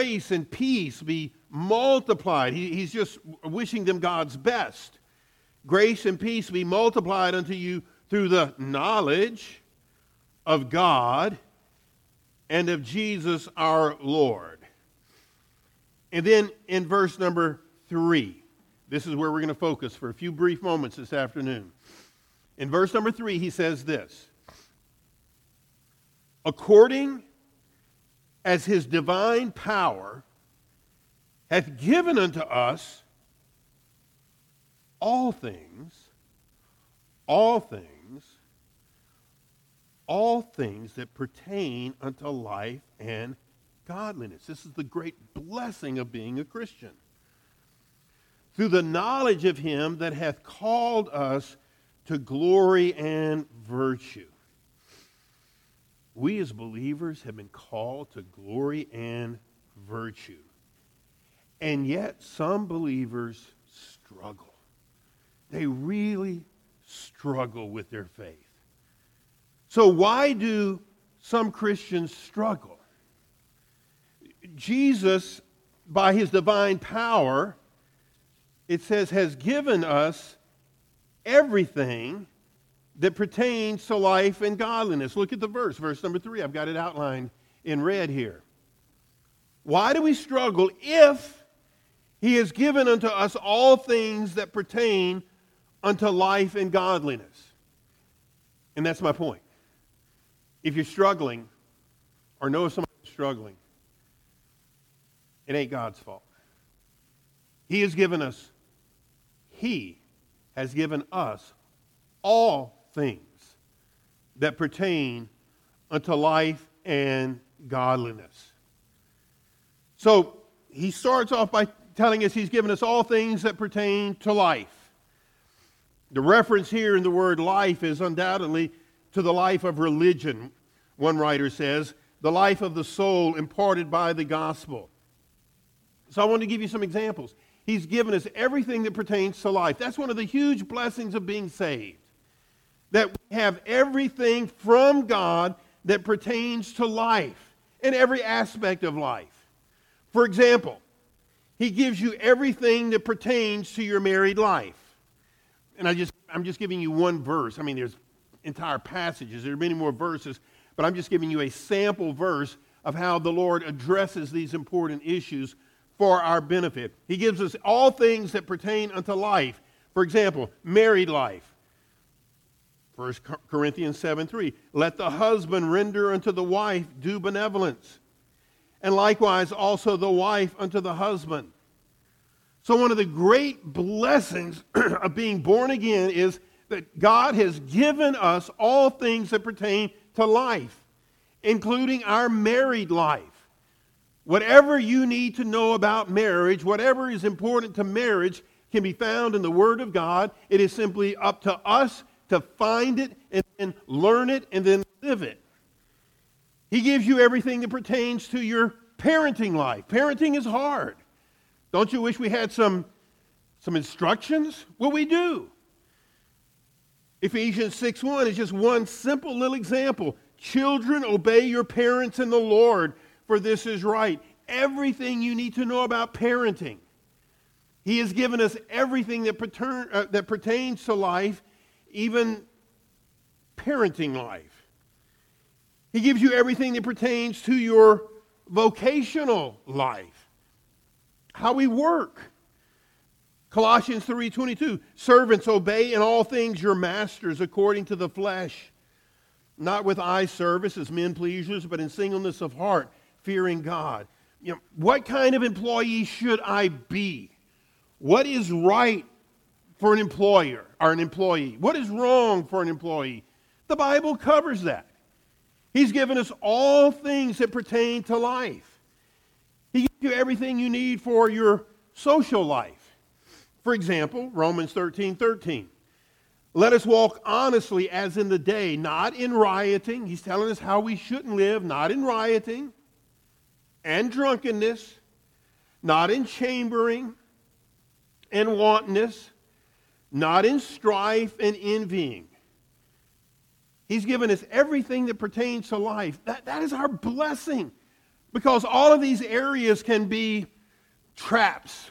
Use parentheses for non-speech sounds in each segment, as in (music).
grace and peace be multiplied. He, he's just wishing them God's best. Grace and peace be multiplied unto you through the knowledge of God and of Jesus our Lord. And then in verse number three, this is where we're going to focus for a few brief moments this afternoon. In verse number three, he says this According as his divine power hath given unto us all things, all things, all things that pertain unto life and godliness. This is the great blessing of being a Christian. Through the knowledge of him that hath called us to glory and virtue. We as believers have been called to glory and virtue. And yet, some believers struggle. They really struggle with their faith. So, why do some Christians struggle? Jesus, by his divine power, it says, has given us everything that pertains to life and godliness. Look at the verse, verse number three. I've got it outlined in red here. Why do we struggle if he has given unto us all things that pertain unto life and godliness? And that's my point. If you're struggling or know somebody struggling, it ain't God's fault. He has given us, He has given us all things that pertain unto life and godliness. So he starts off by telling us he's given us all things that pertain to life. The reference here in the word life is undoubtedly to the life of religion, one writer says, the life of the soul imparted by the gospel. So I want to give you some examples. He's given us everything that pertains to life. That's one of the huge blessings of being saved that we have everything from God that pertains to life in every aspect of life. For example, he gives you everything that pertains to your married life. And I just, I'm just giving you one verse. I mean, there's entire passages, there are many more verses, but I'm just giving you a sample verse of how the Lord addresses these important issues for our benefit. He gives us all things that pertain unto life. For example, married life. 1 Corinthians 7 3. Let the husband render unto the wife due benevolence, and likewise also the wife unto the husband. So, one of the great blessings (clears throat) of being born again is that God has given us all things that pertain to life, including our married life. Whatever you need to know about marriage, whatever is important to marriage, can be found in the Word of God. It is simply up to us to find it and then learn it and then live it. He gives you everything that pertains to your parenting life. Parenting is hard. Don't you wish we had some, some instructions? Well, we do. Ephesians 6 1 is just one simple little example. Children, obey your parents in the Lord, for this is right. Everything you need to know about parenting. He has given us everything that, pater- uh, that pertains to life even parenting life. He gives you everything that pertains to your vocational life, how we work. Colossians 3:22 Servants obey in all things your masters according to the flesh not with eye service as men pleasers but in singleness of heart fearing God. You know, what kind of employee should I be? What is right for an employer or an employee? What is wrong for an employee? The Bible covers that. He's given us all things that pertain to life. He gives you everything you need for your social life. For example, Romans 13 13. Let us walk honestly as in the day, not in rioting. He's telling us how we shouldn't live, not in rioting and drunkenness, not in chambering and wantonness, not in strife and envying. He's given us everything that pertains to life. That, that is our blessing. Because all of these areas can be traps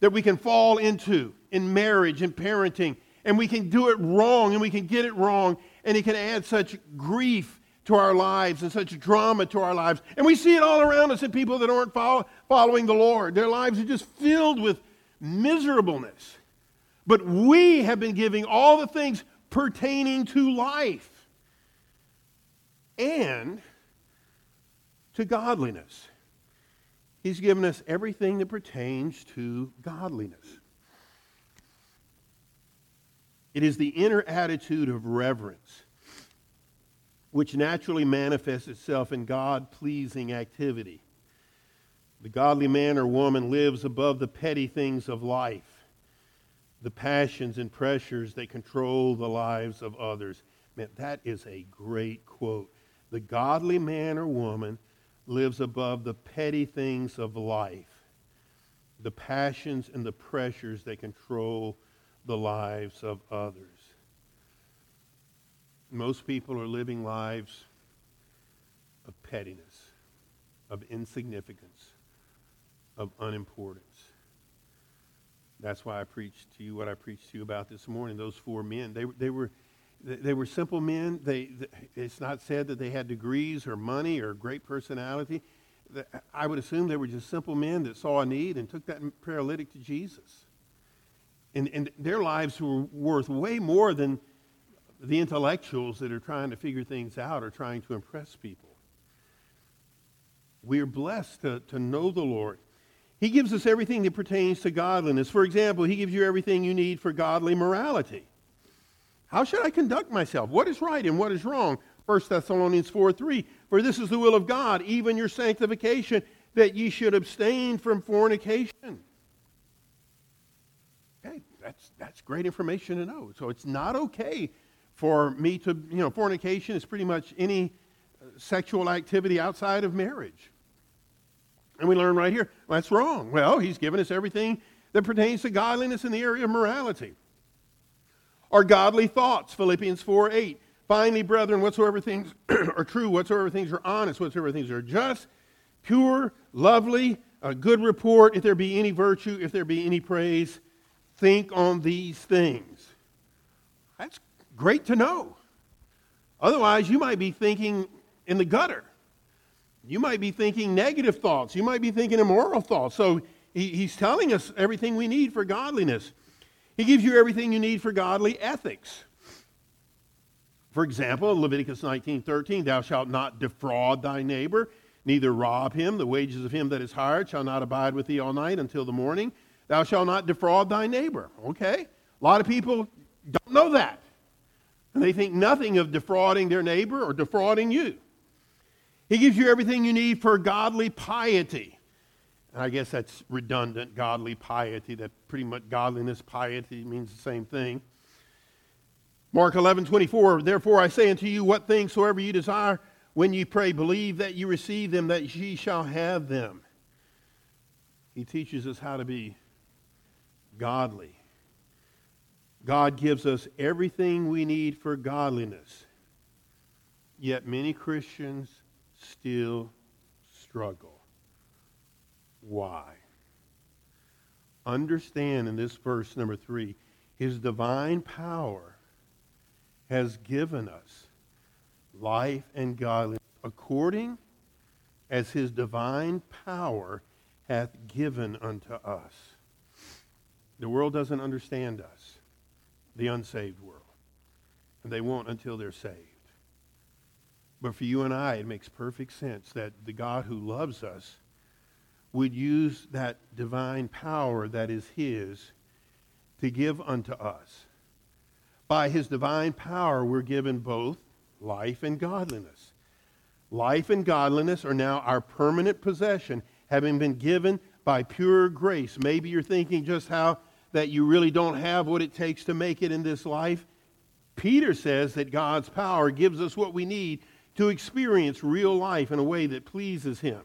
that we can fall into in marriage and parenting, and we can do it wrong and we can get it wrong, and it can add such grief to our lives and such drama to our lives. And we see it all around us in people that aren't follow, following the Lord. Their lives are just filled with miserableness. But we have been giving all the things pertaining to life and to godliness. He's given us everything that pertains to godliness. It is the inner attitude of reverence which naturally manifests itself in God pleasing activity. The godly man or woman lives above the petty things of life, the passions and pressures that control the lives of others. Man, that is a great quote. The godly man or woman lives above the petty things of life, the passions and the pressures that control the lives of others. Most people are living lives of pettiness, of insignificance, of unimportance. That's why I preached to you what I preached to you about this morning. Those four men, they, they were they were simple men. They, it's not said that they had degrees or money or great personality. I would assume they were just simple men that saw a need and took that paralytic to Jesus. And, and their lives were worth way more than the intellectuals that are trying to figure things out or trying to impress people. We are blessed to, to know the Lord. He gives us everything that pertains to godliness. For example, He gives you everything you need for godly morality. How should I conduct myself? What is right and what is wrong? 1 Thessalonians 4 3. For this is the will of God, even your sanctification, that ye should abstain from fornication. Okay, that's, that's great information to know. So it's not okay for me to, you know, fornication is pretty much any uh, sexual activity outside of marriage. And we learn right here, that's wrong. Well, he's given us everything that pertains to godliness in the area of morality. Our godly thoughts, Philippians 4 8. Finally, brethren, whatsoever things (clears throat) are true, whatsoever things are honest, whatsoever things are just, pure, lovely, a good report, if there be any virtue, if there be any praise, think on these things. That's Great to know. Otherwise, you might be thinking in the gutter. You might be thinking negative thoughts. You might be thinking immoral thoughts. So he, he's telling us everything we need for godliness. He gives you everything you need for godly ethics. For example, Leviticus 19:13, thou shalt not defraud thy neighbor, neither rob him. The wages of him that is hired shall not abide with thee all night until the morning. Thou shalt not defraud thy neighbor. Okay? A lot of people don't know that. And they think nothing of defrauding their neighbor or defrauding you. He gives you everything you need for godly piety. And I guess that's redundant, godly piety. That pretty much godliness, piety means the same thing. Mark 11, 24, therefore I say unto you, what things soever you desire, when you pray, believe that you receive them, that ye shall have them. He teaches us how to be godly. God gives us everything we need for godliness. Yet many Christians still struggle. Why? Understand in this verse number three, his divine power has given us life and godliness according as his divine power hath given unto us. The world doesn't understand us the unsaved world. And they won't until they're saved. But for you and I, it makes perfect sense that the God who loves us would use that divine power that is His to give unto us. By His divine power, we're given both life and godliness. Life and godliness are now our permanent possession, having been given by pure grace. Maybe you're thinking just how that you really don't have what it takes to make it in this life. Peter says that God's power gives us what we need to experience real life in a way that pleases Him.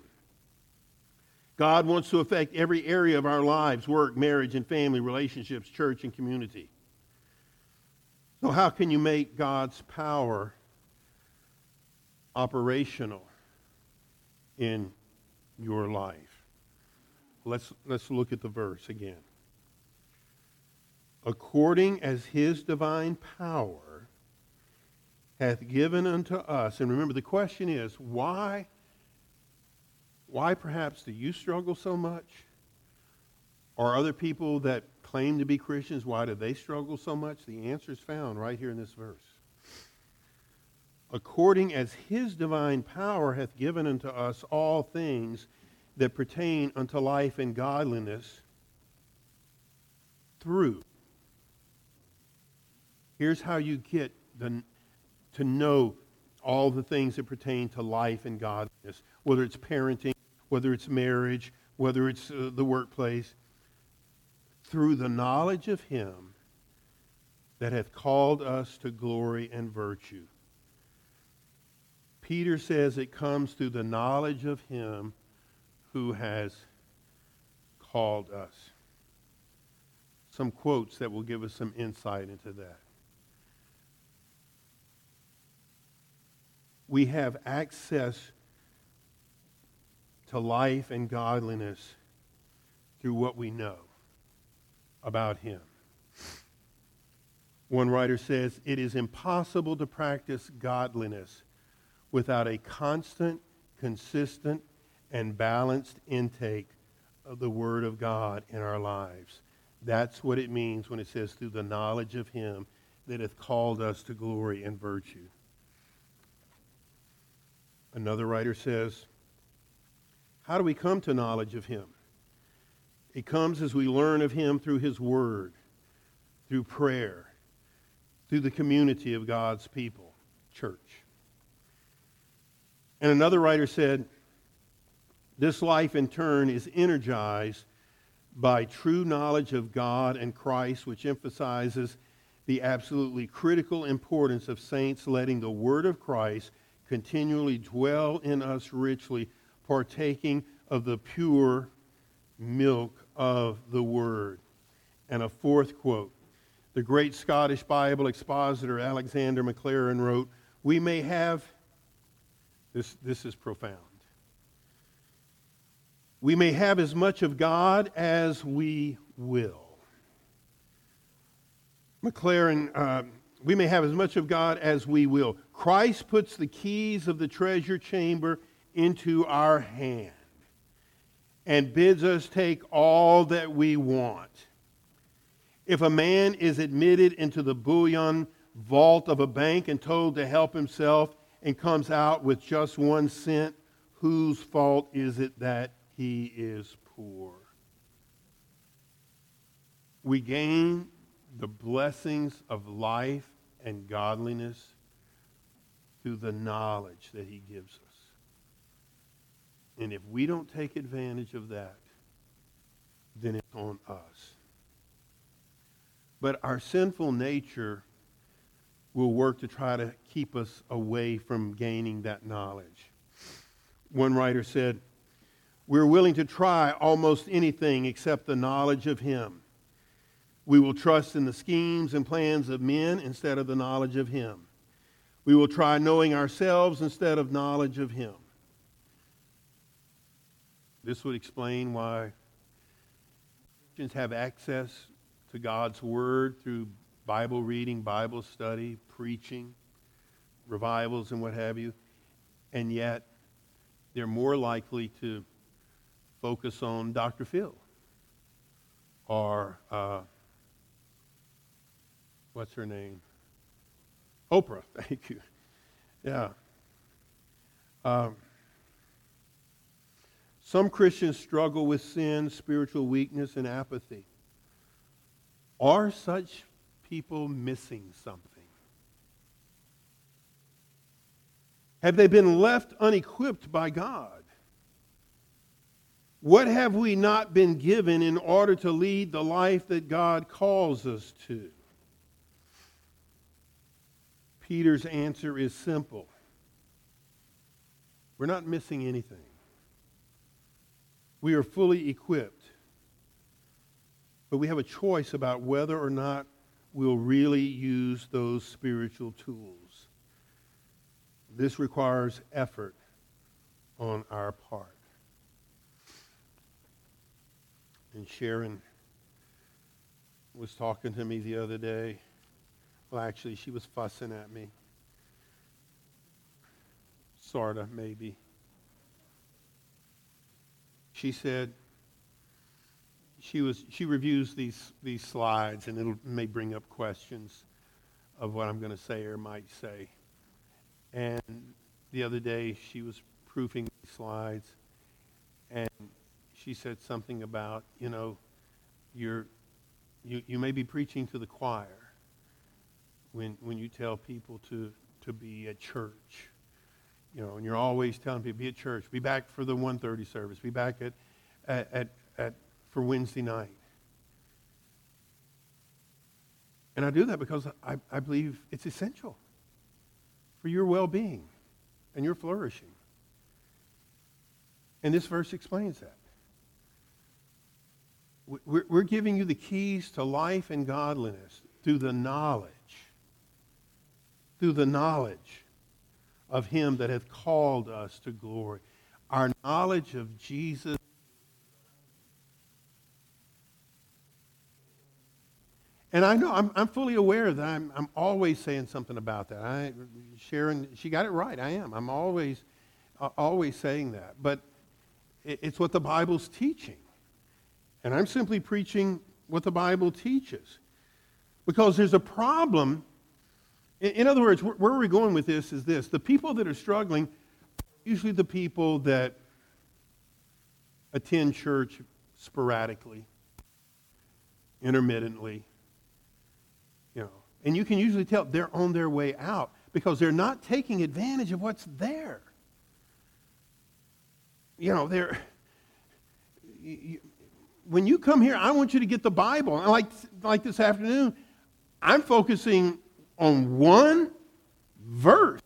God wants to affect every area of our lives work, marriage, and family, relationships, church, and community. So, how can you make God's power operational in your life. Let's, let's look at the verse again. According as his divine power hath given unto us. And remember, the question is, why, why perhaps do you struggle so much? Or other people that claim to be Christians, why do they struggle so much? The answer is found right here in this verse. According as his divine power hath given unto us all things that pertain unto life and godliness through. Here's how you get the, to know all the things that pertain to life and godliness, whether it's parenting, whether it's marriage, whether it's uh, the workplace through the knowledge of him that hath called us to glory and virtue. Peter says it comes through the knowledge of him who has called us. Some quotes that will give us some insight into that. We have access to life and godliness through what we know about him. One writer says, It is impossible to practice godliness without a constant, consistent, and balanced intake of the Word of God in our lives. That's what it means when it says, through the knowledge of Him that hath called us to glory and virtue. Another writer says, How do we come to knowledge of Him? It comes as we learn of him through his word, through prayer, through the community of God's people, church. And another writer said, this life in turn is energized by true knowledge of God and Christ, which emphasizes the absolutely critical importance of saints letting the word of Christ continually dwell in us richly, partaking of the pure milk of the Word. And a fourth quote the great Scottish Bible expositor Alexander Maclaren wrote, We may have, this, this is profound, we may have as much of God as we will. Maclaren, uh, we may have as much of God as we will. Christ puts the keys of the treasure chamber into our hand and bids us take all that we want. If a man is admitted into the bullion vault of a bank and told to help himself and comes out with just one cent, whose fault is it that he is poor? We gain the blessings of life and godliness through the knowledge that he gives us. And if we don't take advantage of that, then it's on us. But our sinful nature will work to try to keep us away from gaining that knowledge. One writer said, We're willing to try almost anything except the knowledge of Him. We will trust in the schemes and plans of men instead of the knowledge of Him. We will try knowing ourselves instead of knowledge of Him. This would explain why Christians have access to God's Word through Bible reading, Bible study, preaching, revivals, and what have you, and yet they're more likely to focus on Dr. Phil or uh, what's her name? Oprah. (laughs) Thank you. Yeah. Um, some Christians struggle with sin, spiritual weakness, and apathy. Are such people missing something? Have they been left unequipped by God? What have we not been given in order to lead the life that God calls us to? Peter's answer is simple. We're not missing anything we are fully equipped. But we have a choice about whether or not we'll really use those spiritual tools. This requires effort on our part. And Sharon was talking to me the other day. Well, actually, she was fussing at me. Sorta, maybe. She said, she was she reviews these these slides and it may bring up questions of what I'm going to say or might say. And the other day she was proofing these slides and she said something about, you know, you're, you, you may be preaching to the choir when, when you tell people to, to be at church. You know, and you're always telling people, be at church, be back for the 1.30 service, be back at, at, at, at for Wednesday night. And I do that because I, I believe it's essential for your well-being and your flourishing. And this verse explains that. We're, we're giving you the keys to life and godliness through the knowledge, through the knowledge of him that hath called us to glory. Our knowledge of Jesus And I know, I'm, I'm fully aware that I'm, I'm always saying something about that. I, Sharon, she got it right. I am. I'm always, uh, always saying that. But it, it's what the Bible's teaching. And I'm simply preaching what the Bible teaches. Because there's a problem. In, other words, where, where we're going with this is this the people that are struggling, usually the people that attend church sporadically, intermittently You know, and you can usually tell they're on their way out because they're not taking advantage of what's there. You know, they're. You, when you come here, I want you to get the Bible. And like, like this afternoon, I'm focusing on one verse.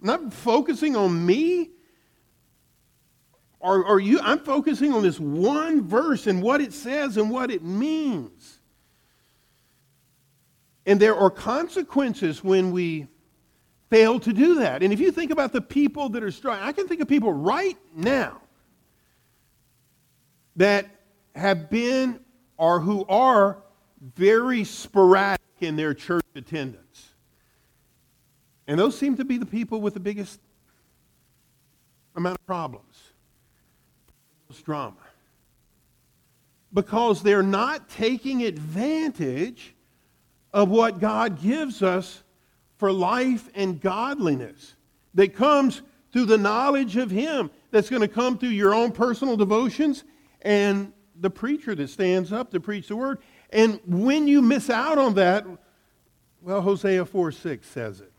Not focusing on me or, you. I'm focusing on this one verse and what it says and what it means. And there are consequences when we fail to do that. And if you think about the people that are struggling, I can think of people right now that have been or who are very sporadic in their church attendance. And those seem to be the people with the biggest amount of problems, drama. Because they're not taking advantage of what God gives us for life and godliness that comes through the knowledge of Him, that's going to come through your own personal devotions and the preacher that stands up to preach the word. And when you miss out on that, well, Hosea 4 6 says it.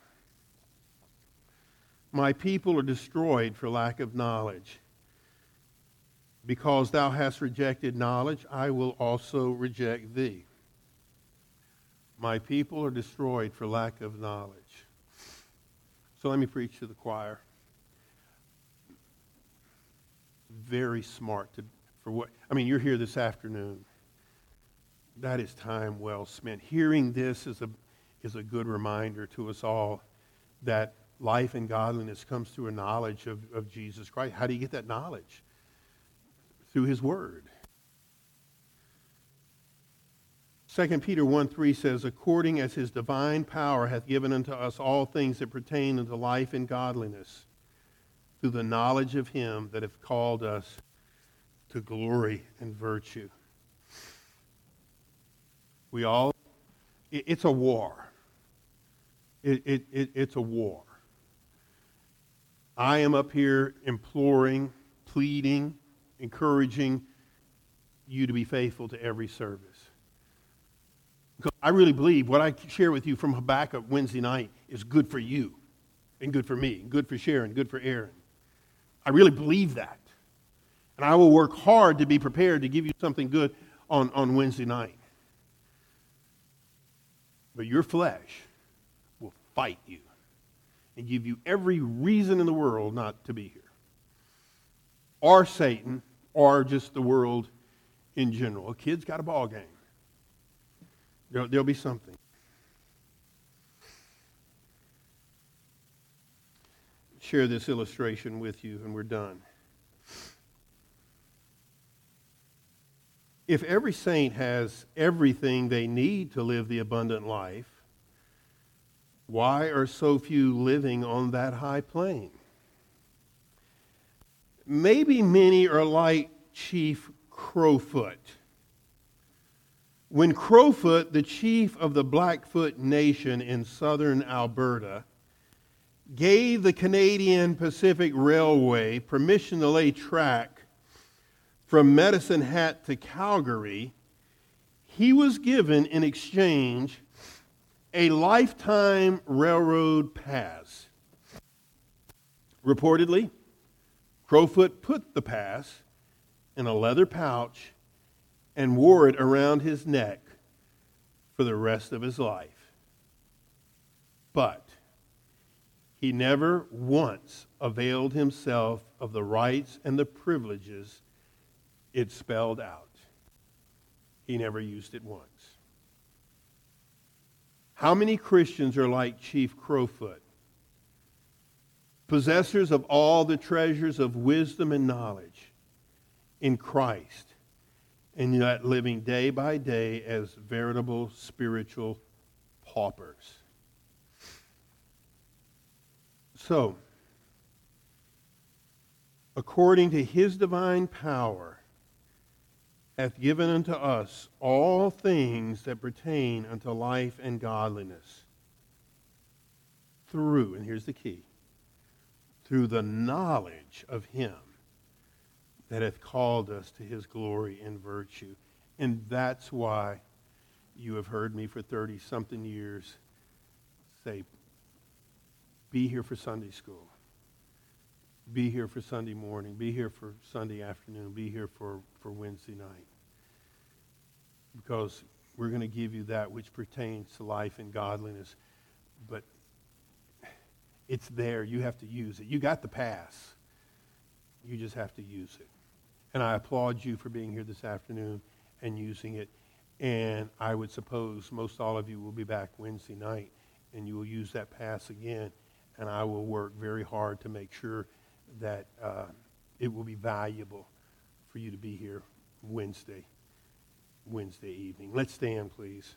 My people are destroyed for lack of knowledge. Because thou hast rejected knowledge, I will also reject thee. My people are destroyed for lack of knowledge. So let me preach to the choir. Very smart to, for what, I mean, you're here this afternoon. That is time well spent. Hearing this is a, is a good reminder to us all that life and godliness comes through a knowledge of, of Jesus Christ. How do you get that knowledge? Through his word. 2 Peter 1 3 says, According as his divine power hath given unto us all things that pertain unto life and godliness, through the knowledge of him that hath called us to glory and virtue. We all, it, it's a war. It, it, it, it's a war. I am up here imploring, pleading, encouraging you to be faithful to every service. Because I really believe what I share with you from Habakkuk Wednesday night is good for you, and good for me, good for Sharon, good for Aaron. I really believe that. And I will work hard to be prepared to give you something good on, on Wednesday night. But your flesh will fight you and give you every reason in the world not to be here. Or Satan, or just the world in general. A kid's got a ball game. There'll, there'll be something. Share this illustration with you, and we're done. If every saint has everything they need to live the abundant life, why are so few living on that high plane? Maybe many are like Chief Crowfoot. When Crowfoot, the chief of the Blackfoot Nation in southern Alberta, gave the Canadian Pacific Railway permission to lay track from Medicine Hat to Calgary, he was given in exchange a lifetime railroad pass. Reportedly, Crowfoot put the pass in a leather pouch and wore it around his neck for the rest of his life. But he never once availed himself of the rights and the privileges it spelled out. He never used it once. How many Christians are like Chief Crowfoot? Possessors of all the treasures of wisdom and knowledge in Christ, and yet living day by day as veritable spiritual paupers. So, according to his divine power, hath given unto us all things that pertain unto life and godliness. Through, and here's the key, through the knowledge of him that hath called us to his glory and virtue. And that's why you have heard me for 30 something years say, be here for Sunday school. Be here for Sunday morning. Be here for Sunday afternoon. Be here for, for Wednesday night. Because we're going to give you that which pertains to life and godliness. But it's there. You have to use it. You got the pass. You just have to use it. And I applaud you for being here this afternoon and using it. And I would suppose most all of you will be back Wednesday night and you will use that pass again. And I will work very hard to make sure that uh, it will be valuable for you to be here Wednesday, Wednesday evening. Let's stand, please.